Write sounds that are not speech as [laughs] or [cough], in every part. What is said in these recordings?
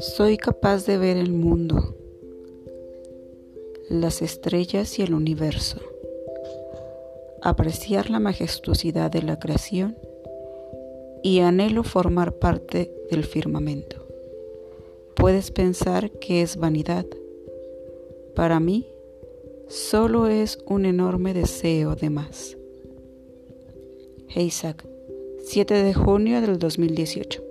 Soy capaz de ver el mundo, las estrellas y el universo, apreciar la majestuosidad de la creación y anhelo formar parte del firmamento. Puedes pensar que es vanidad. Para mí, solo es un enorme deseo de más. Heisak, 7 de junio del 2018.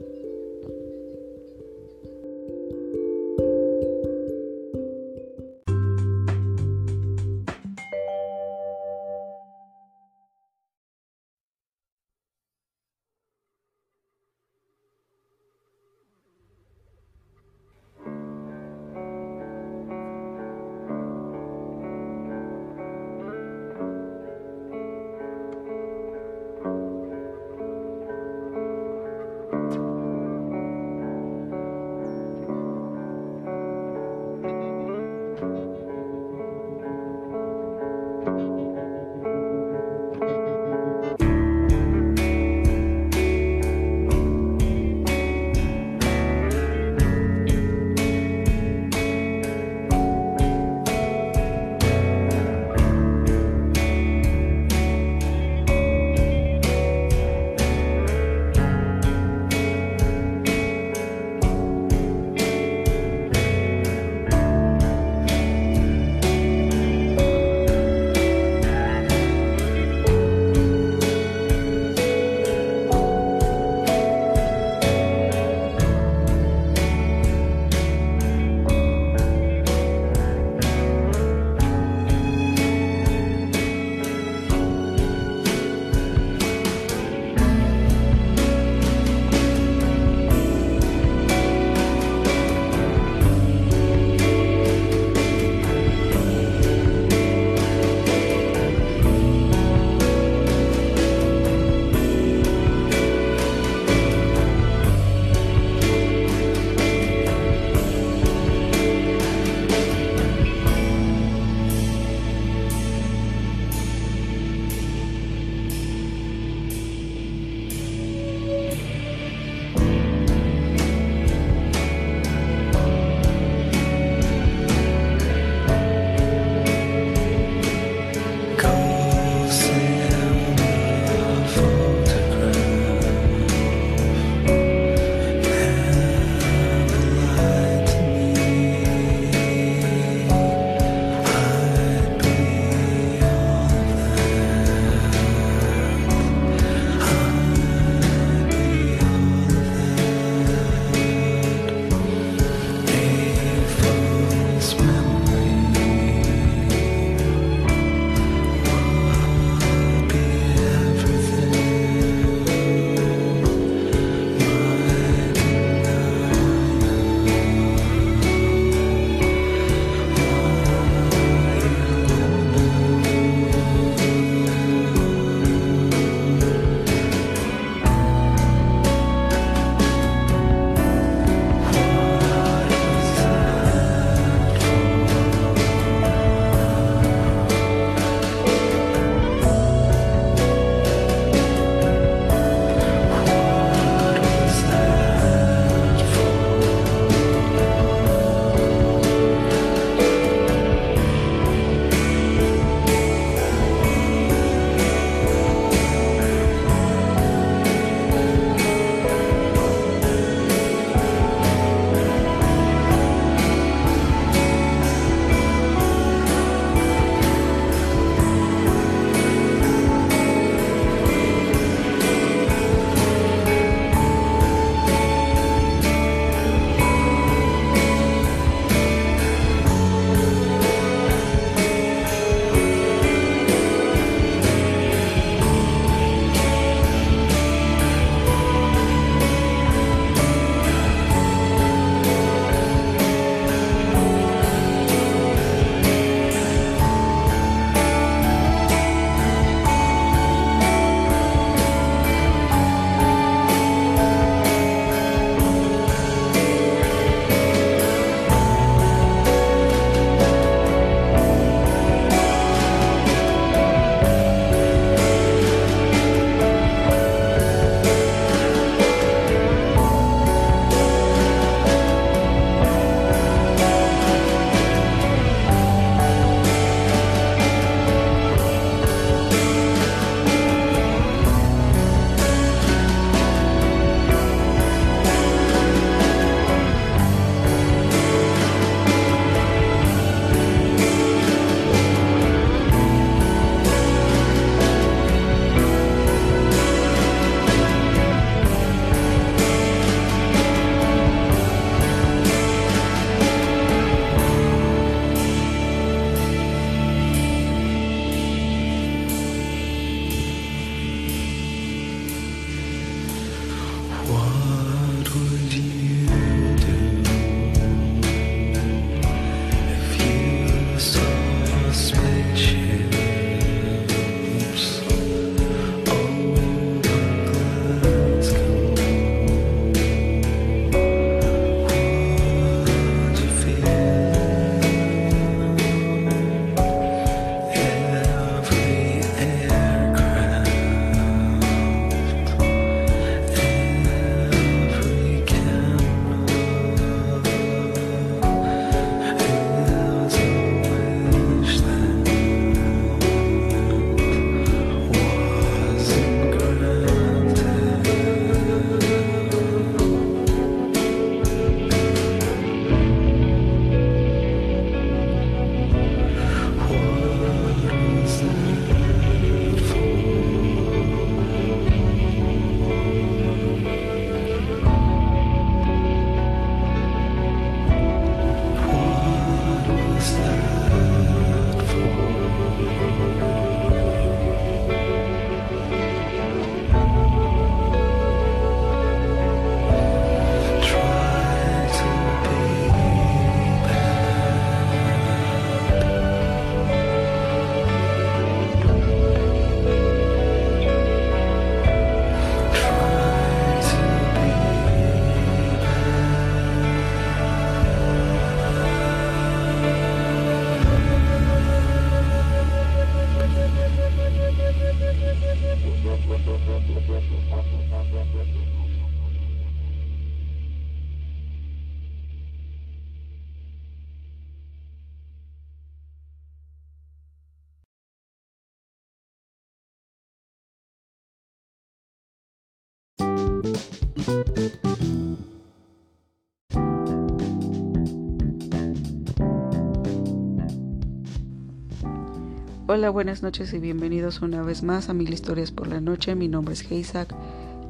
Hola, buenas noches y bienvenidos una vez más a Mil Historias por la Noche. Mi nombre es Heisak.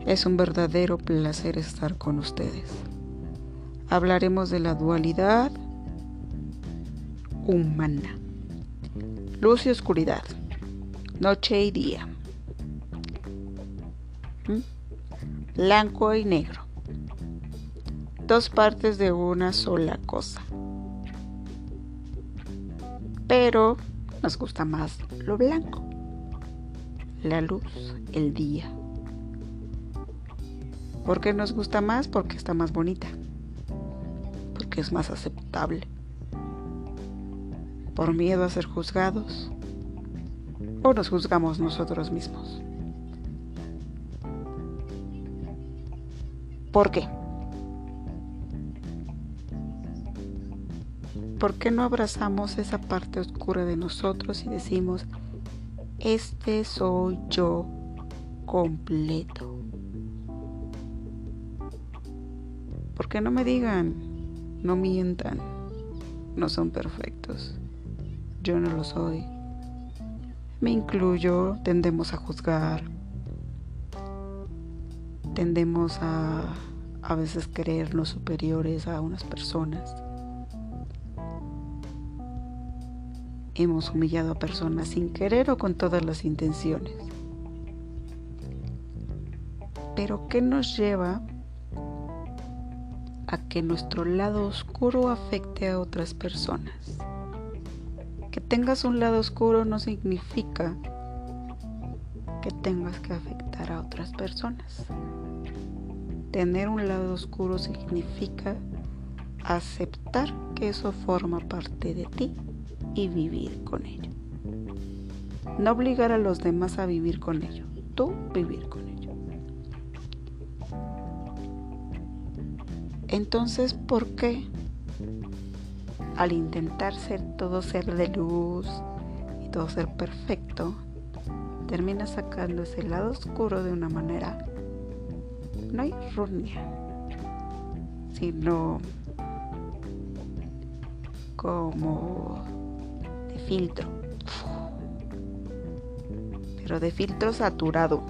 Es un verdadero placer estar con ustedes. Hablaremos de la dualidad humana. Luz y oscuridad. Noche y día. ¿Mm? Blanco y negro. Dos partes de una sola cosa. Pero nos gusta más lo blanco, la luz, el día. ¿Por qué nos gusta más? Porque está más bonita, porque es más aceptable. Por miedo a ser juzgados o nos juzgamos nosotros mismos. ¿Por qué? ¿Por qué no abrazamos esa parte oscura de nosotros y decimos, este soy yo completo? ¿Por qué no me digan, no mientan, no son perfectos? Yo no lo soy. Me incluyo, tendemos a juzgar, tendemos a a veces creernos superiores a unas personas hemos humillado a personas sin querer o con todas las intenciones. Pero ¿qué nos lleva a que nuestro lado oscuro afecte a otras personas? Que tengas un lado oscuro no significa que tengas que afectar a otras personas. Tener un lado oscuro significa aceptar que eso forma parte de ti y vivir con ello. No obligar a los demás a vivir con ello, tú vivir con ello. Entonces, ¿por qué al intentar ser todo ser de luz y todo ser perfecto, terminas sacando ese lado oscuro de una manera no errónea, sino como filtro. Pero de filtro saturado.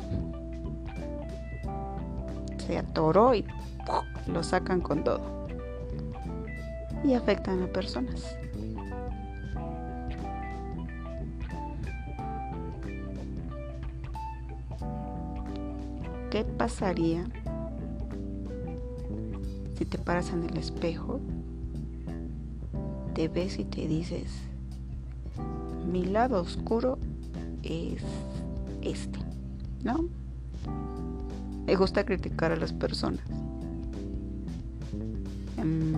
Se atoró y lo sacan con todo. Y afectan a personas. ¿Qué pasaría si te paras en el espejo, te ves y te dices, mi lado oscuro es este, ¿no? Me gusta criticar a las personas. Em,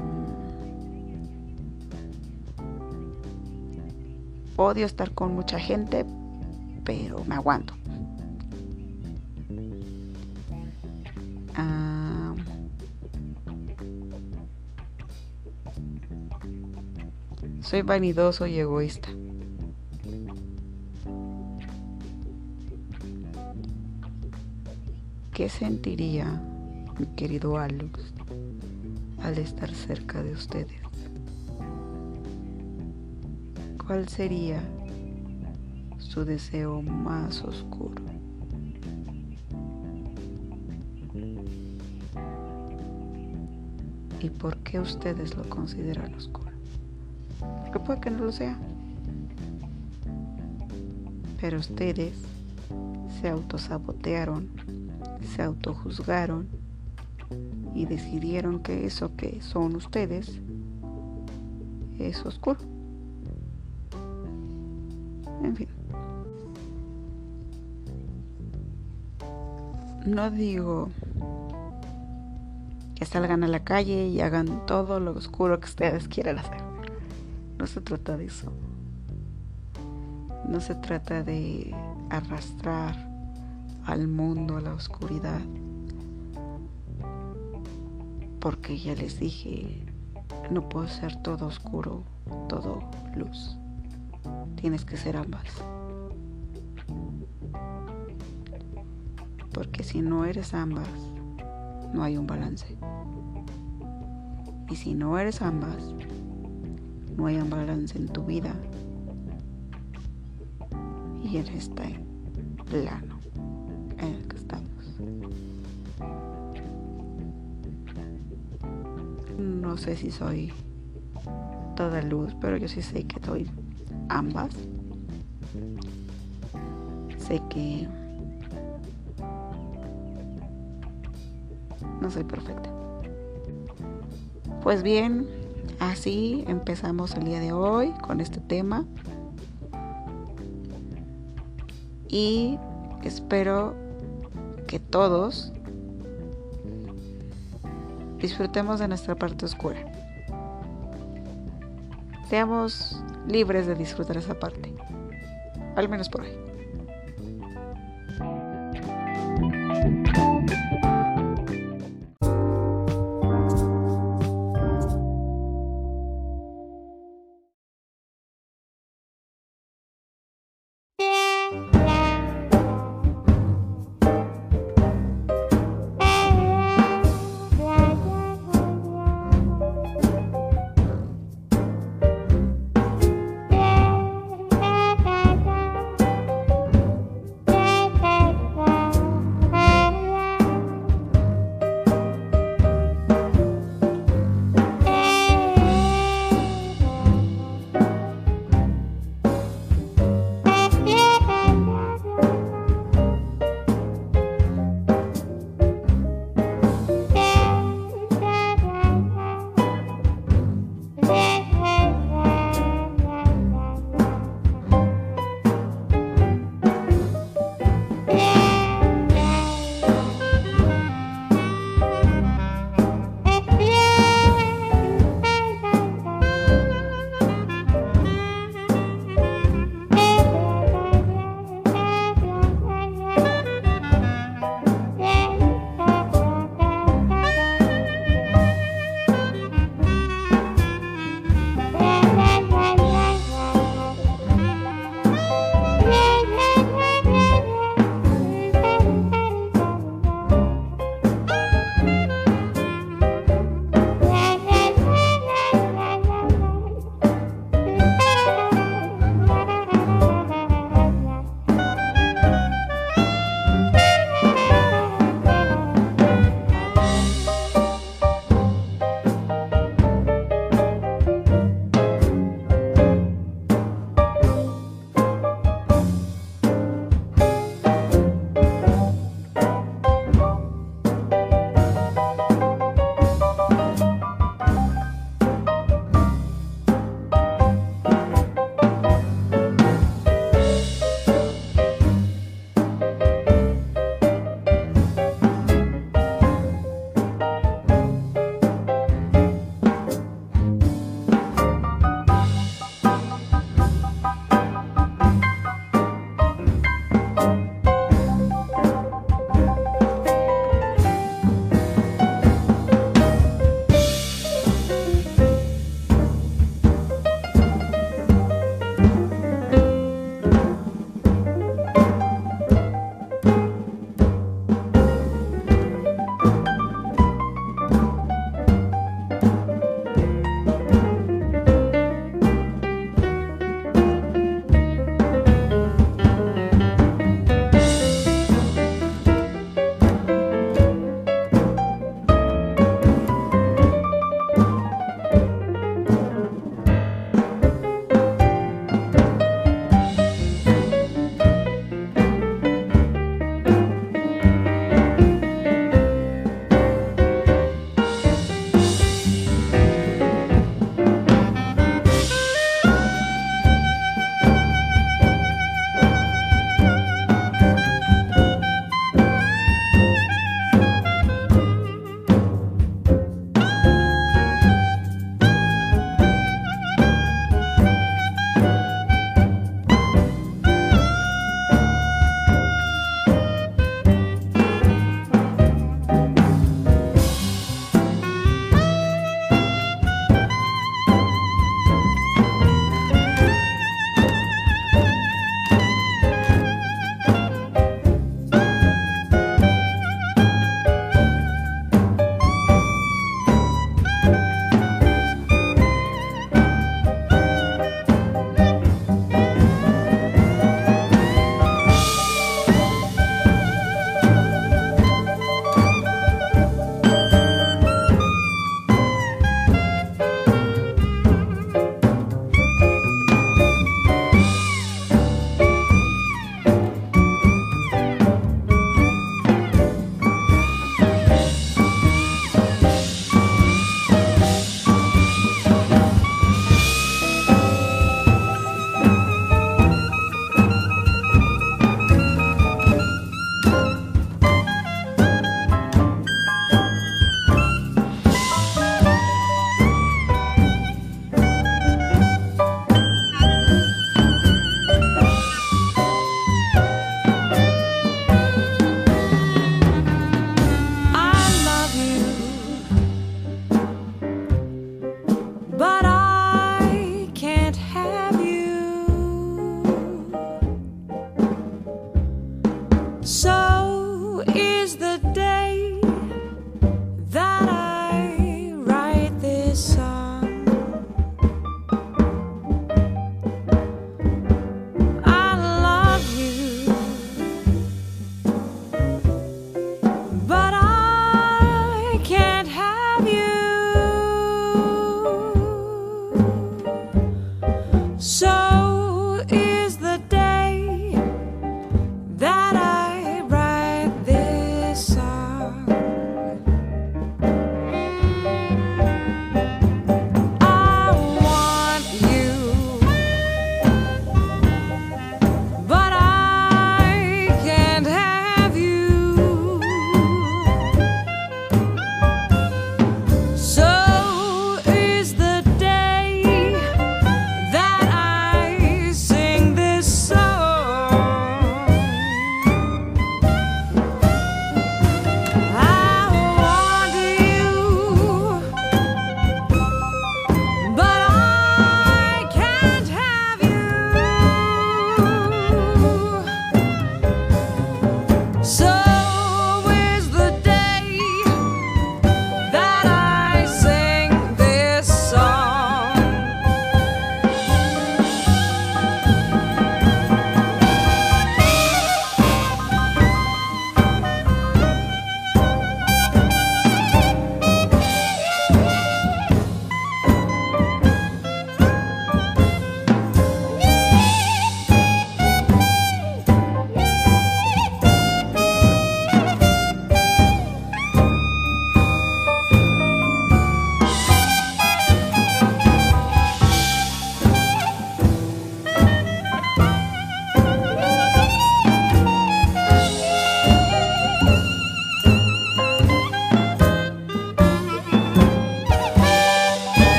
odio estar con mucha gente, pero me aguanto. Ah, soy vanidoso y egoísta. ¿Qué sentiría mi querido Alex al estar cerca de ustedes? ¿Cuál sería su deseo más oscuro? ¿Y por qué ustedes lo consideran oscuro? Porque puede que no lo sea. Pero ustedes se autosabotearon autojuzgaron y decidieron que eso que son ustedes es oscuro. En fin. No digo que salgan a la calle y hagan todo lo oscuro que ustedes quieran hacer. No se trata de eso. No se trata de arrastrar al mundo, a la oscuridad. Porque ya les dije, no puedo ser todo oscuro, todo luz. Tienes que ser ambas. Porque si no eres ambas, no hay un balance. Y si no eres ambas, no hay un balance en tu vida y en este plano sé si soy toda luz, pero yo sí sé que soy ambas. Sé que no soy perfecta. Pues bien, así empezamos el día de hoy con este tema. Y espero que todos disfrutemos de nuestra parte oscura. Seamos libres de disfrutar esa parte. Al menos por hoy.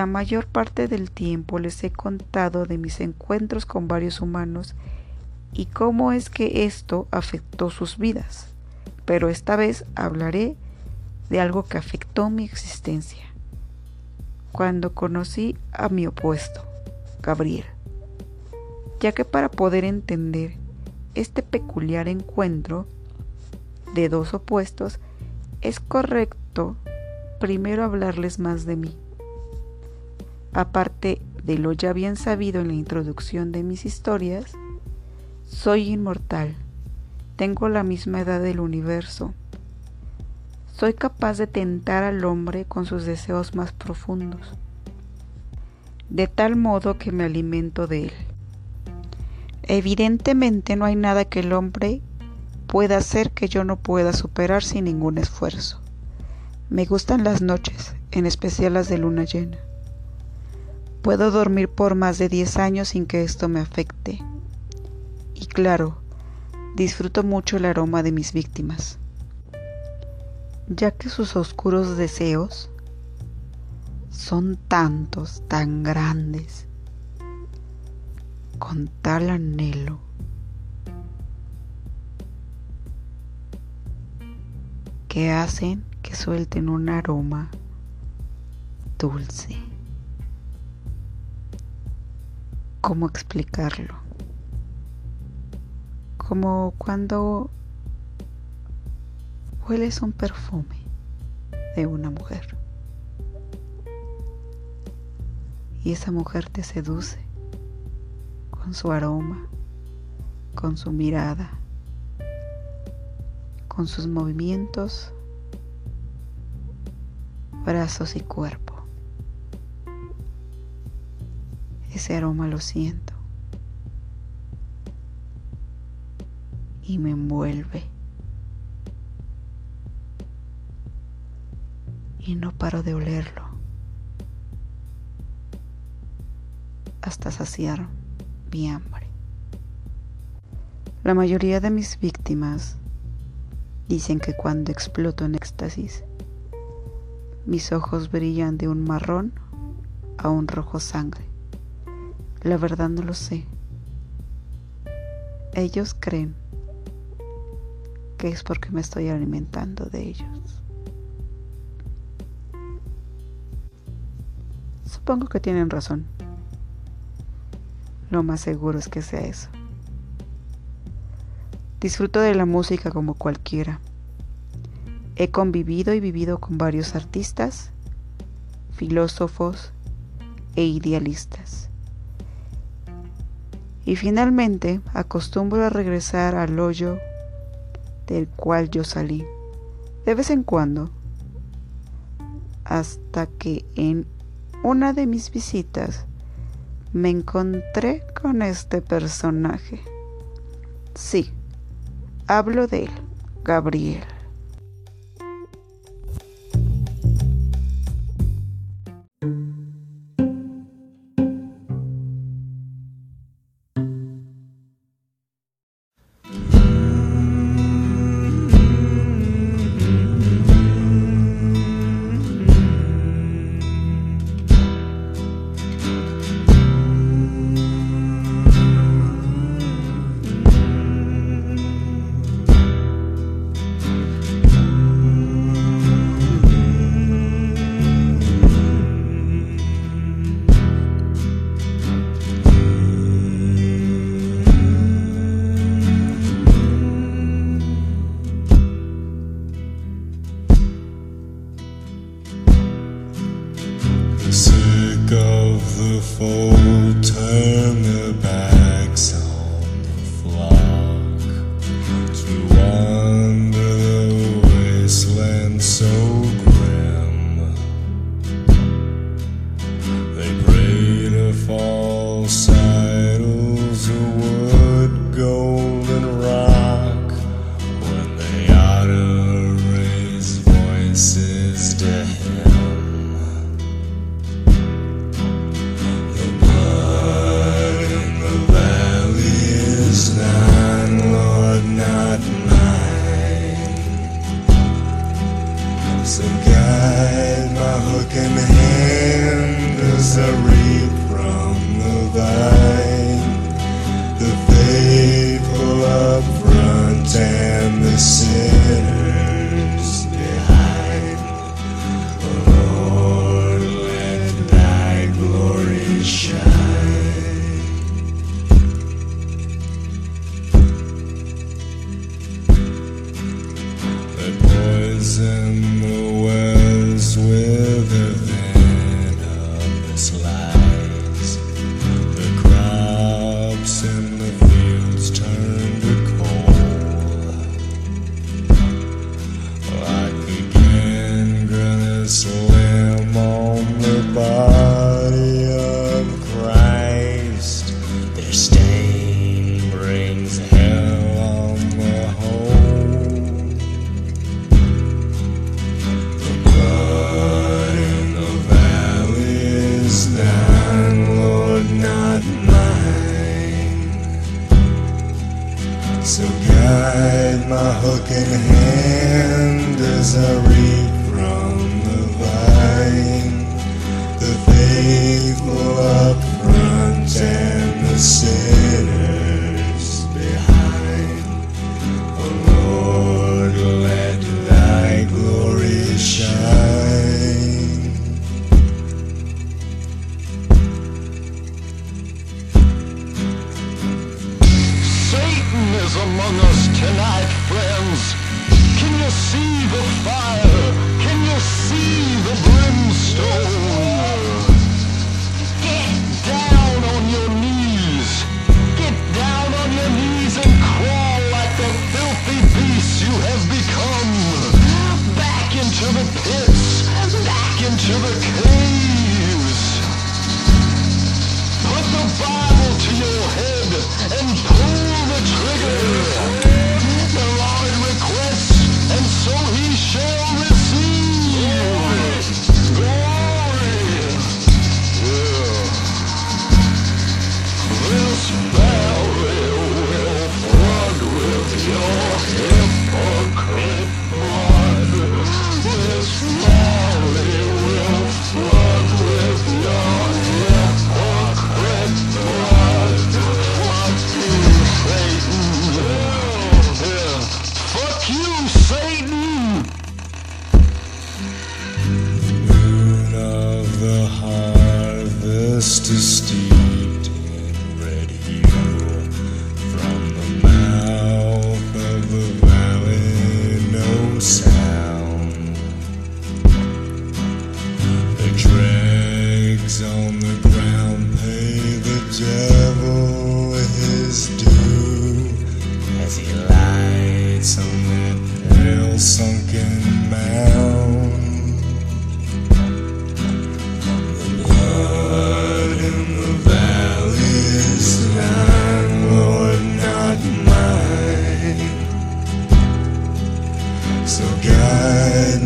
La mayor parte del tiempo les he contado de mis encuentros con varios humanos y cómo es que esto afectó sus vidas, pero esta vez hablaré de algo que afectó mi existencia. Cuando conocí a mi opuesto, Gabriel, ya que para poder entender este peculiar encuentro de dos opuestos, es correcto primero hablarles más de mí. Aparte de lo ya bien sabido en la introducción de mis historias, soy inmortal, tengo la misma edad del universo, soy capaz de tentar al hombre con sus deseos más profundos, de tal modo que me alimento de él. Evidentemente no hay nada que el hombre pueda hacer que yo no pueda superar sin ningún esfuerzo. Me gustan las noches, en especial las de luna llena. Puedo dormir por más de 10 años sin que esto me afecte. Y claro, disfruto mucho el aroma de mis víctimas, ya que sus oscuros deseos son tantos, tan grandes, con tal anhelo. que hacen que suelten un aroma dulce. ¿Cómo explicarlo? Como cuando hueles un perfume de una mujer. Y esa mujer te seduce con su aroma, con su mirada, con sus movimientos, brazos y cuerpo. Ese aroma lo siento y me envuelve. Y no paro de olerlo hasta saciar mi hambre. La mayoría de mis víctimas dicen que cuando exploto en éxtasis, mis ojos brillan de un marrón a un rojo sangre. La verdad no lo sé. Ellos creen que es porque me estoy alimentando de ellos. Supongo que tienen razón. Lo más seguro es que sea eso. Disfruto de la música como cualquiera. He convivido y vivido con varios artistas, filósofos e idealistas. Y finalmente acostumbro a regresar al hoyo del cual yo salí, de vez en cuando, hasta que en una de mis visitas me encontré con este personaje. Sí, hablo de él, Gabriel. Friends. Can you see the fire? Can you see the brimstone? Get down on your knees. Get down on your knees and crawl like the filthy beasts you have become. Back into the pits, back into the caves. Put the Bible to your head and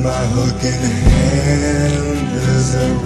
my hook in hand is a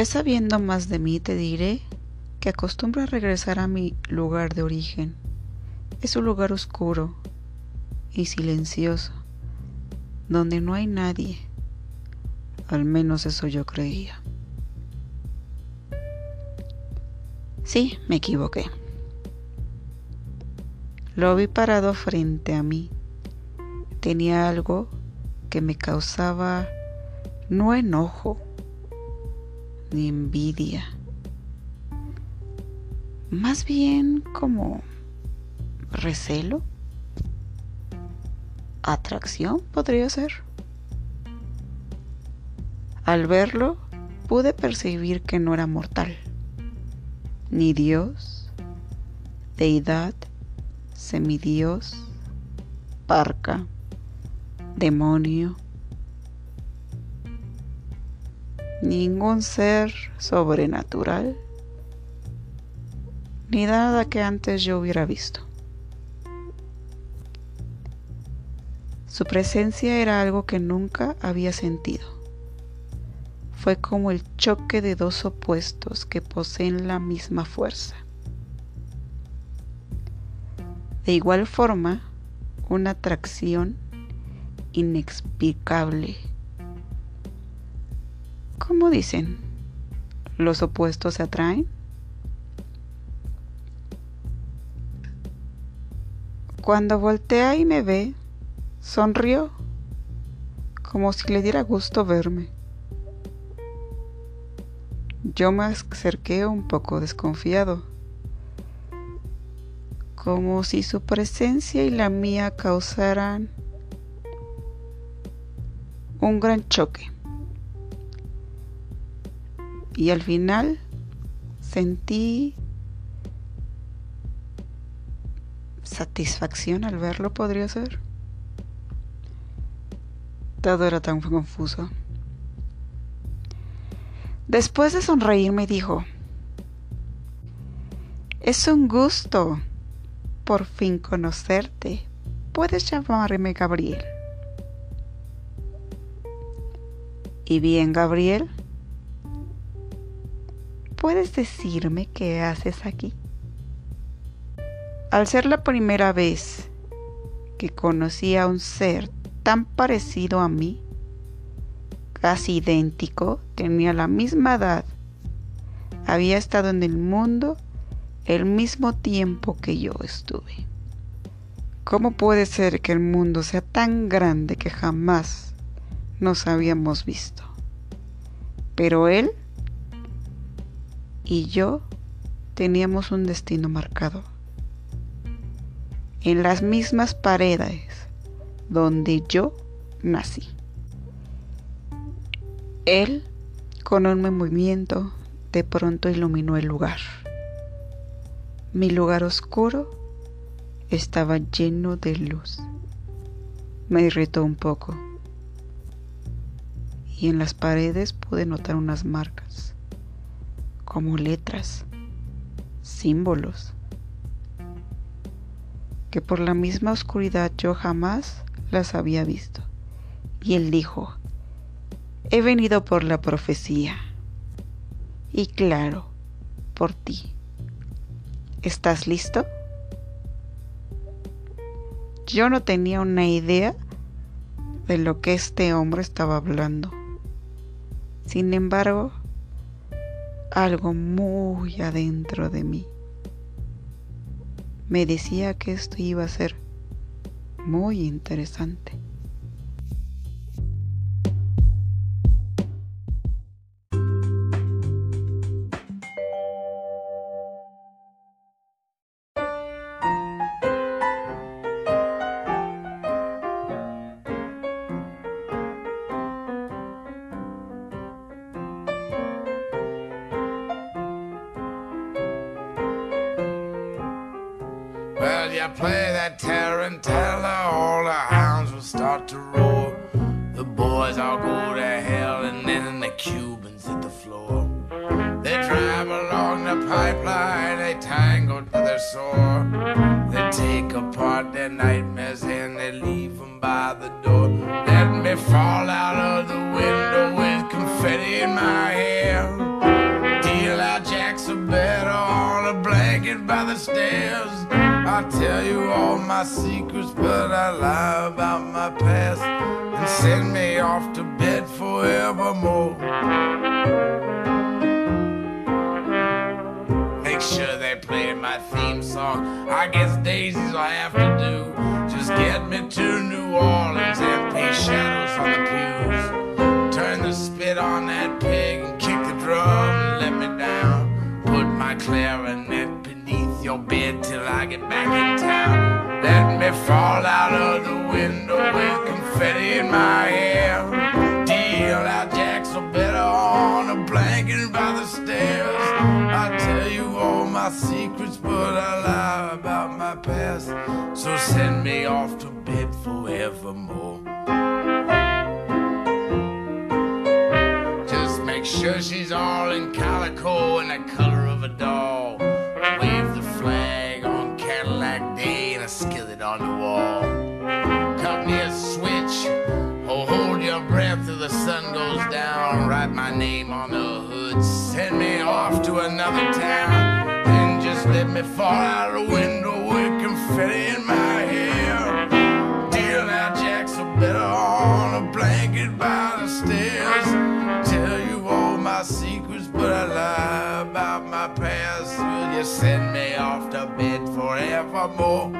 Ya sabiendo más de mí, te diré que acostumbro a regresar a mi lugar de origen. Es un lugar oscuro y silencioso, donde no hay nadie. Al menos eso yo creía. Sí, me equivoqué. Lo vi parado frente a mí. Tenía algo que me causaba no enojo, ni envidia. Más bien como recelo. Atracción podría ser. Al verlo, pude percibir que no era mortal. Ni Dios, deidad, semidios, parca, demonio. Ningún ser sobrenatural, ni nada que antes yo hubiera visto. Su presencia era algo que nunca había sentido. Fue como el choque de dos opuestos que poseen la misma fuerza. De igual forma, una atracción inexplicable. ¿Cómo dicen? ¿Los opuestos se atraen? Cuando voltea y me ve, sonrió, como si le diera gusto verme. Yo me acerqué un poco desconfiado, como si su presencia y la mía causaran un gran choque. Y al final sentí satisfacción al verlo, podría ser. Todo era tan confuso. Después de sonreír me dijo, es un gusto por fin conocerte. Puedes llamarme Gabriel. ¿Y bien, Gabriel? ¿Puedes decirme qué haces aquí? Al ser la primera vez que conocí a un ser tan parecido a mí, casi idéntico, tenía la misma edad, había estado en el mundo el mismo tiempo que yo estuve. ¿Cómo puede ser que el mundo sea tan grande que jamás nos habíamos visto? Pero él y yo teníamos un destino marcado en las mismas paredes donde yo nací. Él, con un movimiento, de pronto iluminó el lugar. Mi lugar oscuro estaba lleno de luz. Me irritó un poco. Y en las paredes pude notar unas marcas, como letras, símbolos que por la misma oscuridad yo jamás las había visto. Y él dijo, he venido por la profecía. Y claro, por ti. ¿Estás listo? Yo no tenía una idea de lo que este hombre estaba hablando. Sin embargo, algo muy adentro de mí me decía que esto iba a ser muy interesante. That tarantella, all the hounds will start to roar. The boys all go to hell, and then the Cubans hit the floor. They drive along the pipeline, they tangle to their sore. They take apart their nightmares and they leave them by the door. Let me fall out of the window with confetti in my hair. Deal out jacks of better on a blanket by the stairs. I tell you all my secrets, but I lie about my past and send me off to bed forevermore. Make sure they play my theme song. I guess daisies I have to do. Just get me to New Orleans and paint shadows on the pews. Turn the spit on that pig and kick the drum and let me down. Put my clarinet your bed till I get back in town. Let me fall out of the window with confetti in my hair. Deal out jacks or better on a blanket by the stairs. I tell you all my secrets, but I lie about my past. So send me off to bed forevermore. Just make sure she's all in calico and the color of a doll. Cadillac Day and a skillet on the wall. Cut me a switch. Oh, hold your breath till the sun goes down. Write my name on the hood. Send me off to another town. And just let me fall out the window with confetti in my hair. Deal out jacks are better on a blanket by the stairs. Tell you all my secrets, but I lie about my past. You send me off to bed forevermore?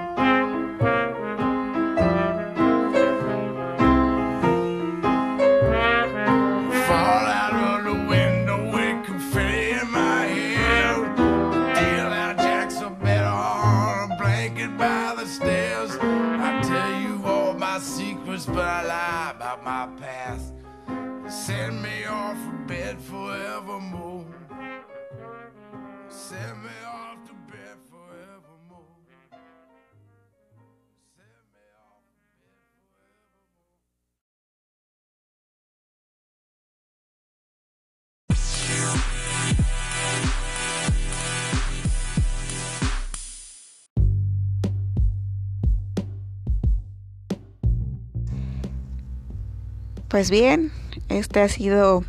Pues bien, este ha sido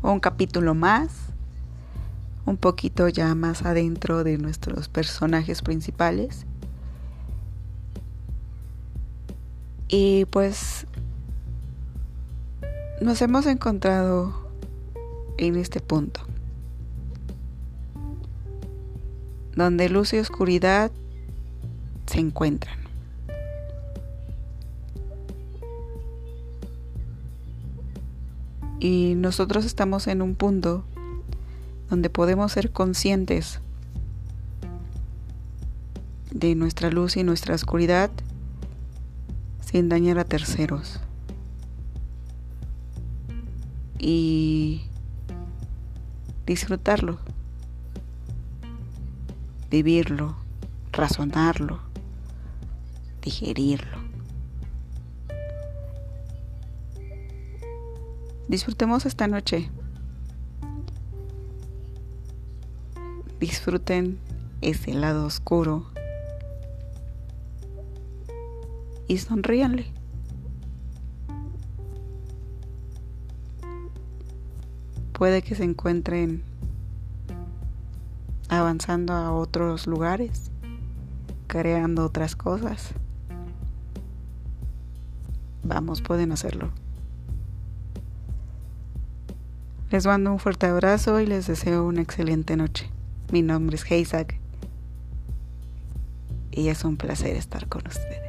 un capítulo más, un poquito ya más adentro de nuestros personajes principales. Y pues nos hemos encontrado en este punto, donde luz y oscuridad se encuentran. Y nosotros estamos en un punto donde podemos ser conscientes de nuestra luz y nuestra oscuridad sin dañar a terceros. Y disfrutarlo, vivirlo, razonarlo, digerirlo. Disfrutemos esta noche. Disfruten ese lado oscuro. Y sonríanle. Puede que se encuentren avanzando a otros lugares, creando otras cosas. Vamos, pueden hacerlo. Les mando un fuerte abrazo y les deseo una excelente noche. Mi nombre es Heisak y es un placer estar con ustedes.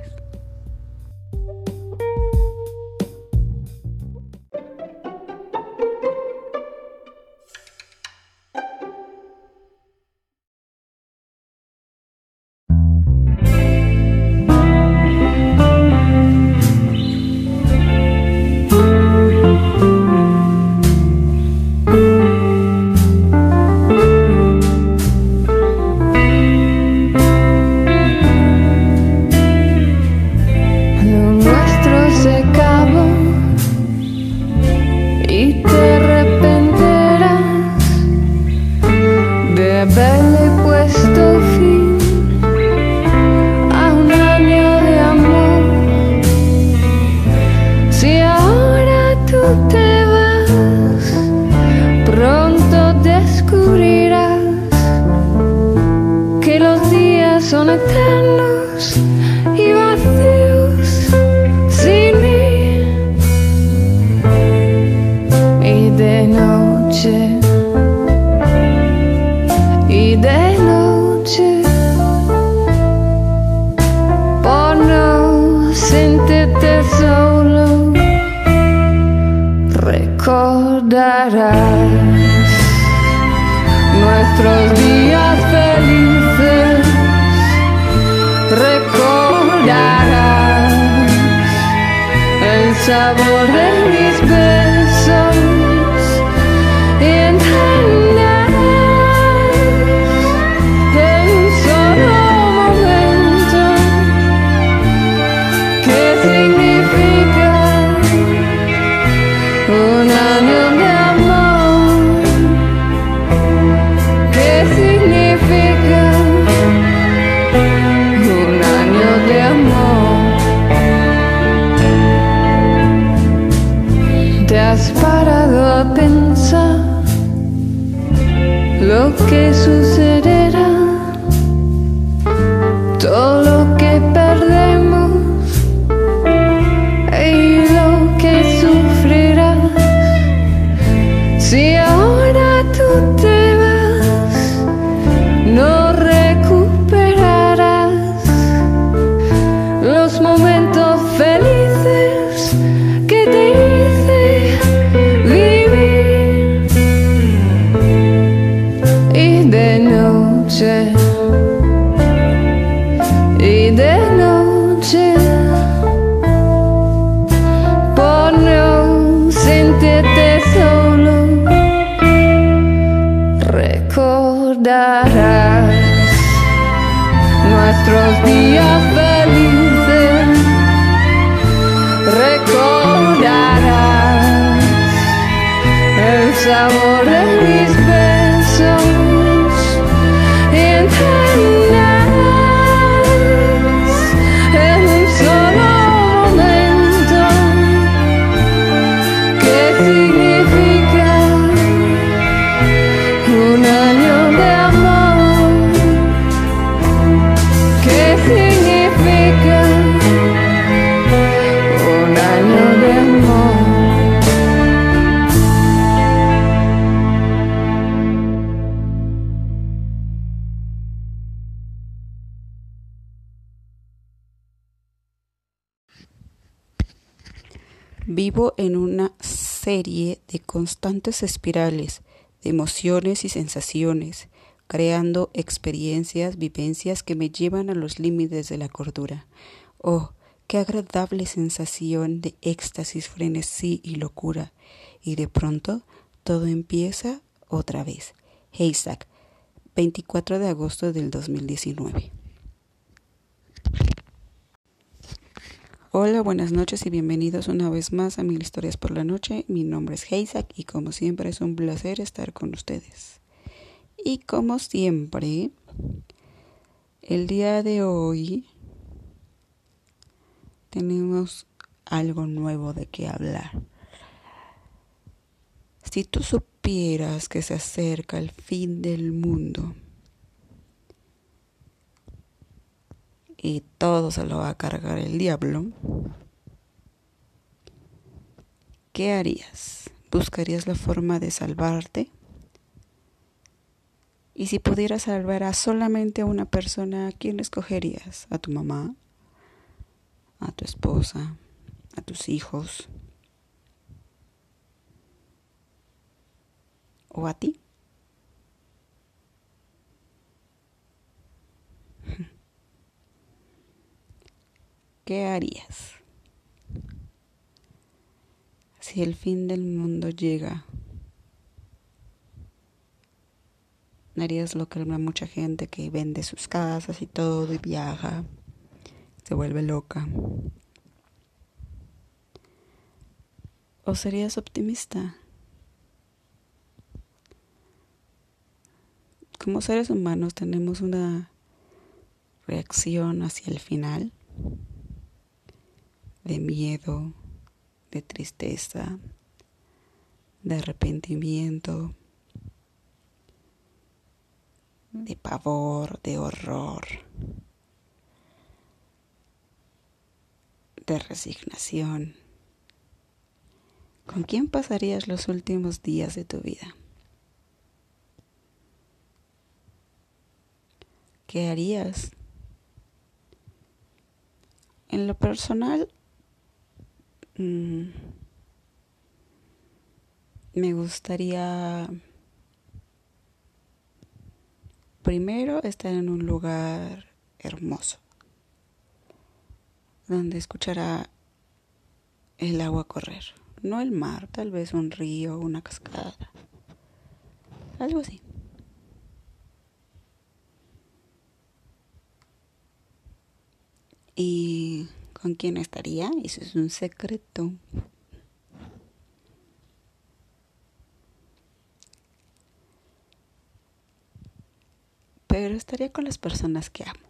Y de noche, por no sentirte solo, recordarás nuestros días felices recordarás el sabor de mis besos que sucederá? Espirales de emociones y sensaciones, creando experiencias, vivencias que me llevan a los límites de la cordura. Oh, qué agradable sensación de éxtasis, frenesí y locura. Y de pronto todo empieza otra vez. Haystack, 24 de agosto del 2019. Hola, buenas noches y bienvenidos una vez más a Mil Historias por la Noche. Mi nombre es Heisak y como siempre es un placer estar con ustedes. Y como siempre, el día de hoy tenemos algo nuevo de qué hablar. Si tú supieras que se acerca el fin del mundo, y todo se lo va a cargar el diablo, ¿qué harías? ¿Buscarías la forma de salvarte? Y si pudieras salvar a solamente a una persona, ¿a quién escogerías? ¿A tu mamá? ¿A tu esposa? ¿A tus hijos? ¿O a ti? ¿Qué harías? Si el fin del mundo llega, harías lo que hay mucha gente que vende sus casas y todo y viaja, se vuelve loca. ¿O serías optimista? Como seres humanos tenemos una reacción hacia el final de miedo, de tristeza, de arrepentimiento, de pavor, de horror, de resignación. ¿Con quién pasarías los últimos días de tu vida? ¿Qué harías? En lo personal, Mm. me gustaría primero estar en un lugar hermoso, donde escuchara el agua correr, no el mar, tal vez un río, una cascada, algo así. Y con quién estaría, eso es un secreto. Pero estaría con las personas que amo.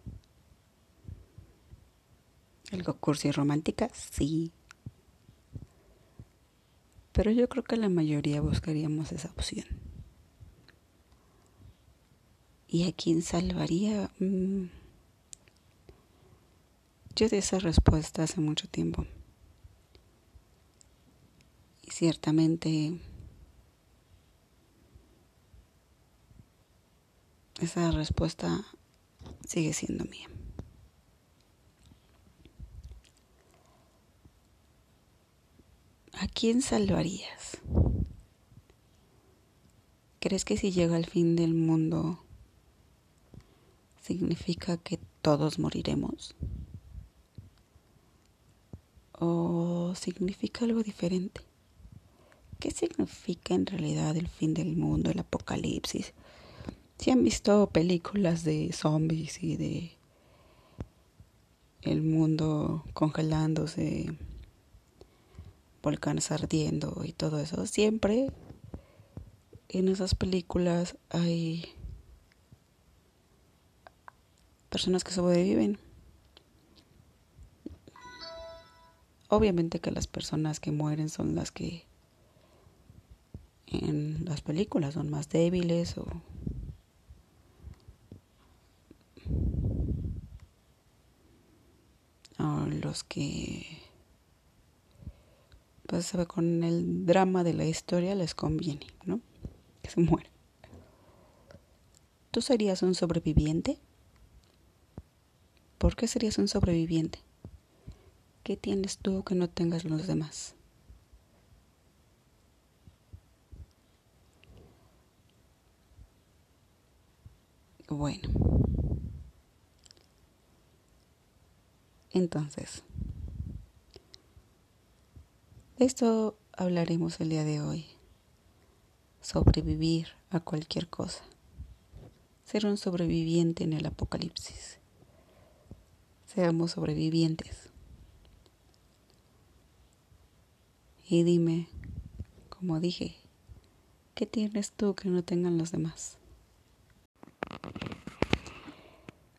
¿Algo cursi y romántica? Sí. Pero yo creo que la mayoría buscaríamos esa opción. ¿Y a quién salvaría? Mm. Yo di esa respuesta hace mucho tiempo. Y ciertamente esa respuesta sigue siendo mía. ¿A quién salvarías? ¿Crees que si llega el fin del mundo significa que todos moriremos? O significa algo diferente? ¿Qué significa en realidad el fin del mundo, el apocalipsis? Si han visto películas de zombies y de el mundo congelándose, volcanes ardiendo y todo eso, siempre en esas películas hay personas que sobreviven Obviamente que las personas que mueren son las que en las películas son más débiles o los que pues con el drama de la historia les conviene, ¿no? Que se muera. ¿Tú serías un sobreviviente? ¿Por qué serías un sobreviviente? ¿Qué tienes tú que no tengas los demás? Bueno. Entonces, de esto hablaremos el día de hoy. Sobrevivir a cualquier cosa. Ser un sobreviviente en el apocalipsis. Seamos sobrevivientes. Y dime, como dije, ¿qué tienes tú que no tengan los demás?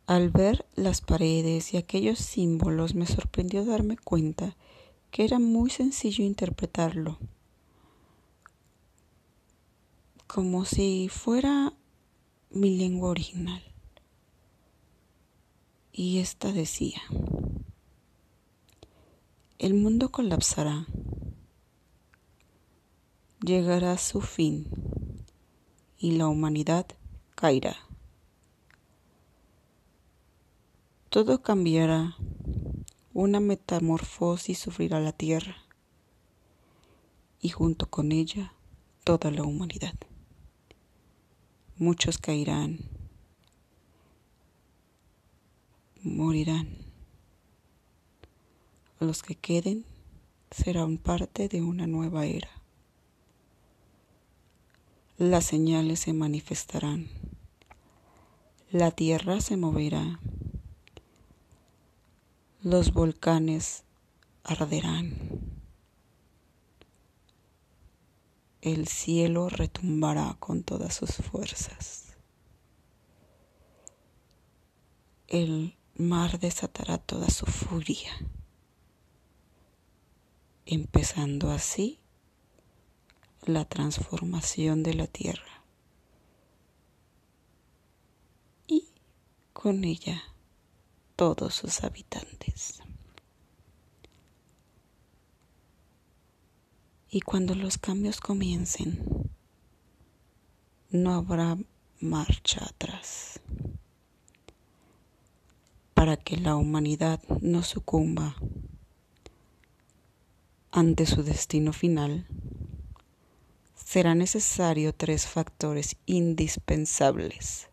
Al ver las paredes y aquellos símbolos me sorprendió darme cuenta que era muy sencillo interpretarlo, como si fuera mi lengua original. Y esta decía, el mundo colapsará, llegará su fin y la humanidad caerá. Todo cambiará, una metamorfosis sufrirá la tierra y junto con ella toda la humanidad. Muchos caerán, morirán. Los que queden serán parte de una nueva era. Las señales se manifestarán. La tierra se moverá los volcanes arderán. El cielo retumbará con todas sus fuerzas. El mar desatará toda su furia, empezando así la transformación de la tierra. Y con ella todos sus habitantes. Y cuando los cambios comiencen, no habrá marcha atrás. Para que la humanidad no sucumba ante su destino final, será necesario tres factores indispensables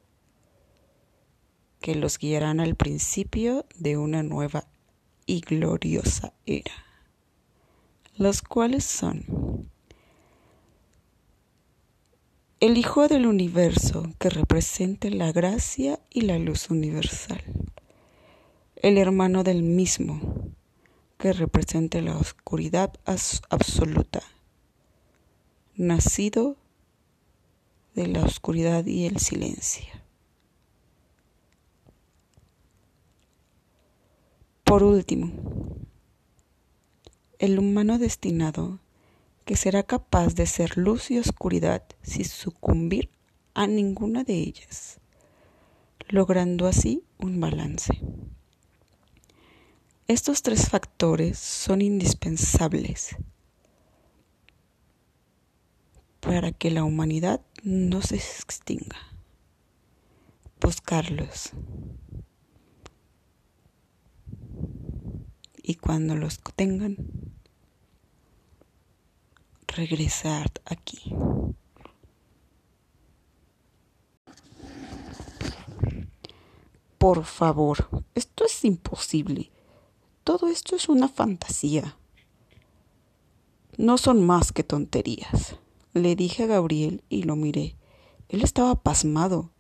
que los guiarán al principio de una nueva y gloriosa era, los cuales son el Hijo del universo que representa la gracia y la luz universal, el hermano del mismo que representa la oscuridad absoluta, nacido de la oscuridad y el silencio Por último, el humano destinado que será capaz de ser luz y oscuridad sin sucumbir a ninguna de ellas, logrando así un balance. Estos tres factores son indispensables para que la humanidad no se extinga. Buscarlos. y cuando los tengan, regresar aquí. Por favor, esto es imposible. Todo esto es una fantasía. No son más que tonterías. Le dije a Gabriel y lo miré. Él estaba pasmado.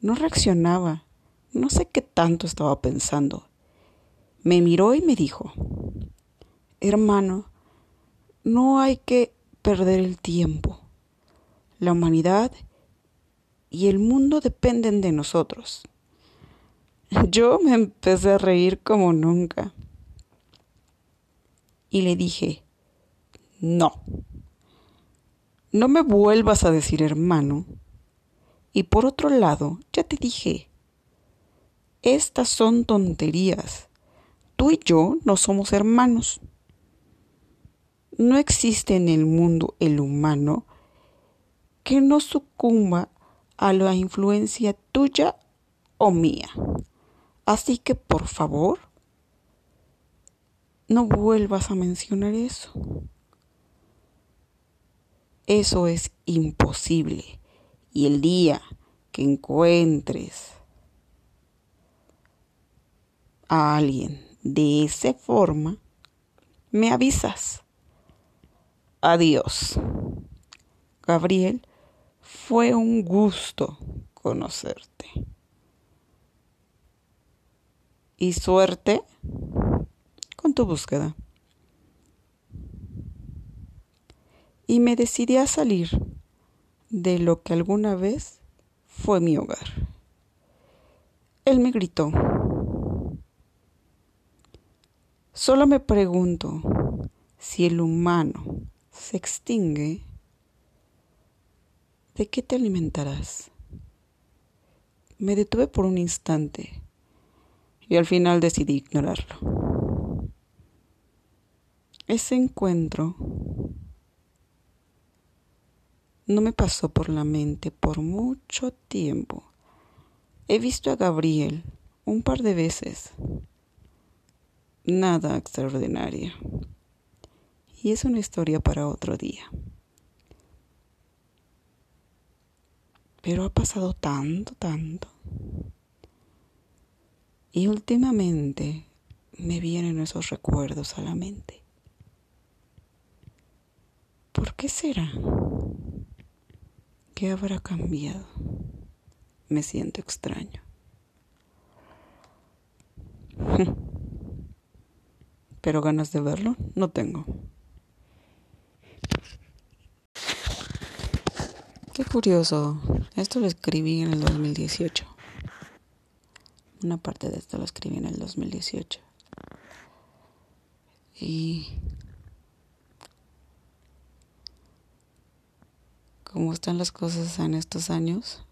No reaccionaba. No sé qué tanto estaba pensando. Me miró y me dijo, hermano, no hay que perder el tiempo. La humanidad y el mundo dependen de nosotros. [laughs] Yo me empecé a reír como nunca. Y le dije, no, No me vuelvas a decir hermano. Y por otro lado, ya te dije, estas son tonterías. Tú y yo no somos hermanos. No existe en el mundo el humano que no sucumba a la influencia tuya o mía. Así que por favor, no vuelvas a mencionar eso. Eso es imposible. Y el día que encuentres a alguien de esa forma, me avisas. Adiós. Gabriel, fue un gusto conocerte. Y suerte con tu búsqueda. Y me decidí a salir de lo que alguna vez fue mi hogar. Él me gritó. Solo me pregunto si el humano se extingue, ¿de qué te alimentarás? Me detuve por un instante y al final decidí ignorarlo. Ese encuentro no me pasó por la mente por mucho tiempo. He visto a Gabriel un par de veces. Nada extraordinario. Y es una historia para otro día. Pero ha pasado tanto, tanto. Y últimamente me vienen esos recuerdos a la mente. ¿Por qué será? ¿Qué habrá cambiado? Me siento extraño. [laughs] Pero ganas de verlo no tengo. Qué curioso. Esto lo escribí en el 2018. Una parte de esto lo escribí en el 2018. Y como están las cosas en estos años,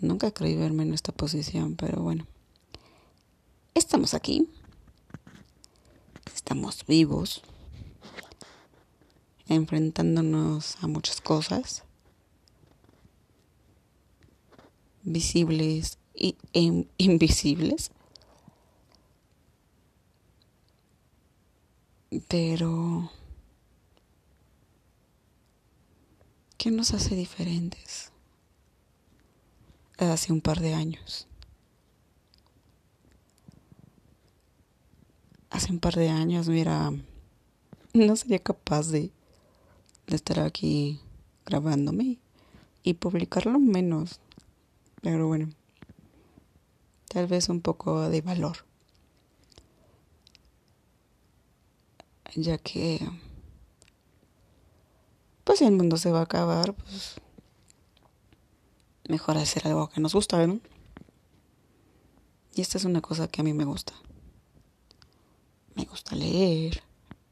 nunca creí verme en esta posición, pero bueno. Estamos aquí. Estamos vivos. Enfrentándonos a muchas cosas. Visibles y e [laughs] invisibles. Pero ¿Qué nos hace diferentes hace un par de años? Hace un par de años, mira, no sería capaz de, estar aquí grabándome y publicarlo menos. Pero bueno, tal vez un poco de valor. Ya que pues si el mundo se va a acabar, pues mejor hacer algo que nos gusta, ¿no? Y esta es una cosa que a mí me gusta. Me gusta leer,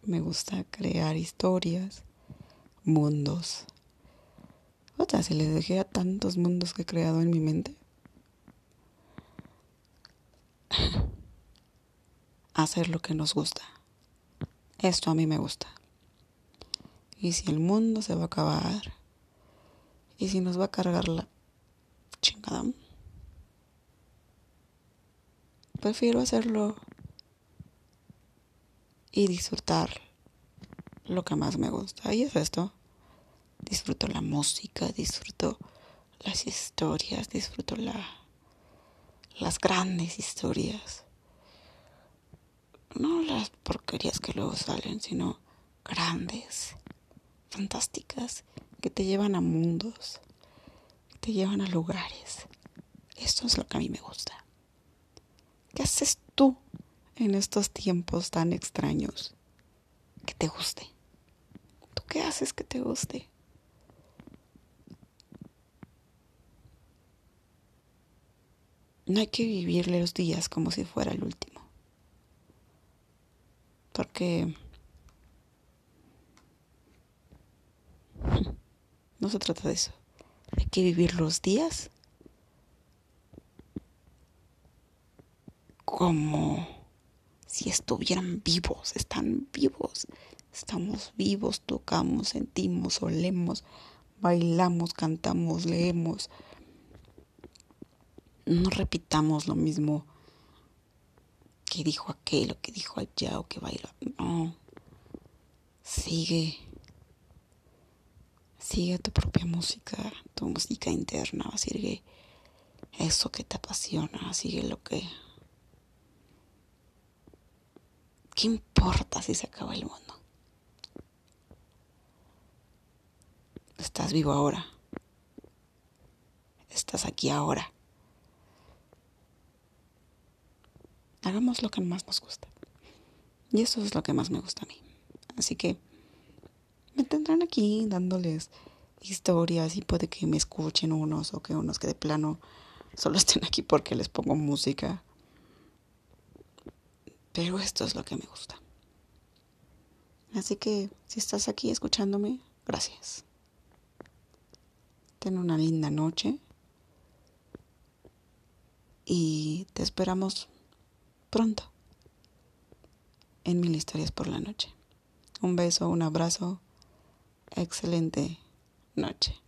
me gusta crear historias, mundos. Otra, si les dejé a tantos mundos que he creado en mi mente. [laughs] Hacer lo que nos gusta. Esto a mí me gusta. ¿Y si el mundo se va a acabar? ¿Y si nos va a cargar la chingada? Prefiero hacerlo y disfrutar lo que más me gusta. Y es esto. Disfruto la música, disfruto las historias, disfruto la, las grandes historias. No las porquerías que luego salen, sino grandes fantásticas que te llevan a mundos, que te llevan a lugares. Esto es lo que a mí me gusta. ¿Qué haces tú en estos tiempos tan extraños que te guste? ¿Tú qué haces que te guste? No hay que vivirle los días como si fuera el último. Porque No se trata de eso. Hay que vivir los días como si estuvieran vivos, están vivos. Estamos vivos, tocamos, sentimos, olemos, bailamos, cantamos, leemos. No repitamos lo mismo que dijo aquel o que dijo allá o que baila. No. Sigue. Sigue tu propia música, tu música interna, sigue eso que te apasiona, sigue lo que ¿Qué importa si se acaba el mundo? Estás vivo ahora. Estás aquí ahora. Hagamos lo que más nos gusta. Y eso es lo que más me gusta a mí. Así que me tendrán aquí dándoles historias y puede que me escuchen unos o que unos que de plano solo estén aquí porque les pongo música. Pero esto es lo que me gusta. Así que si estás aquí escuchándome, gracias. Ten una linda noche. Y te esperamos pronto en Mil Historias por la Noche. Un beso, un abrazo. Excelente noche.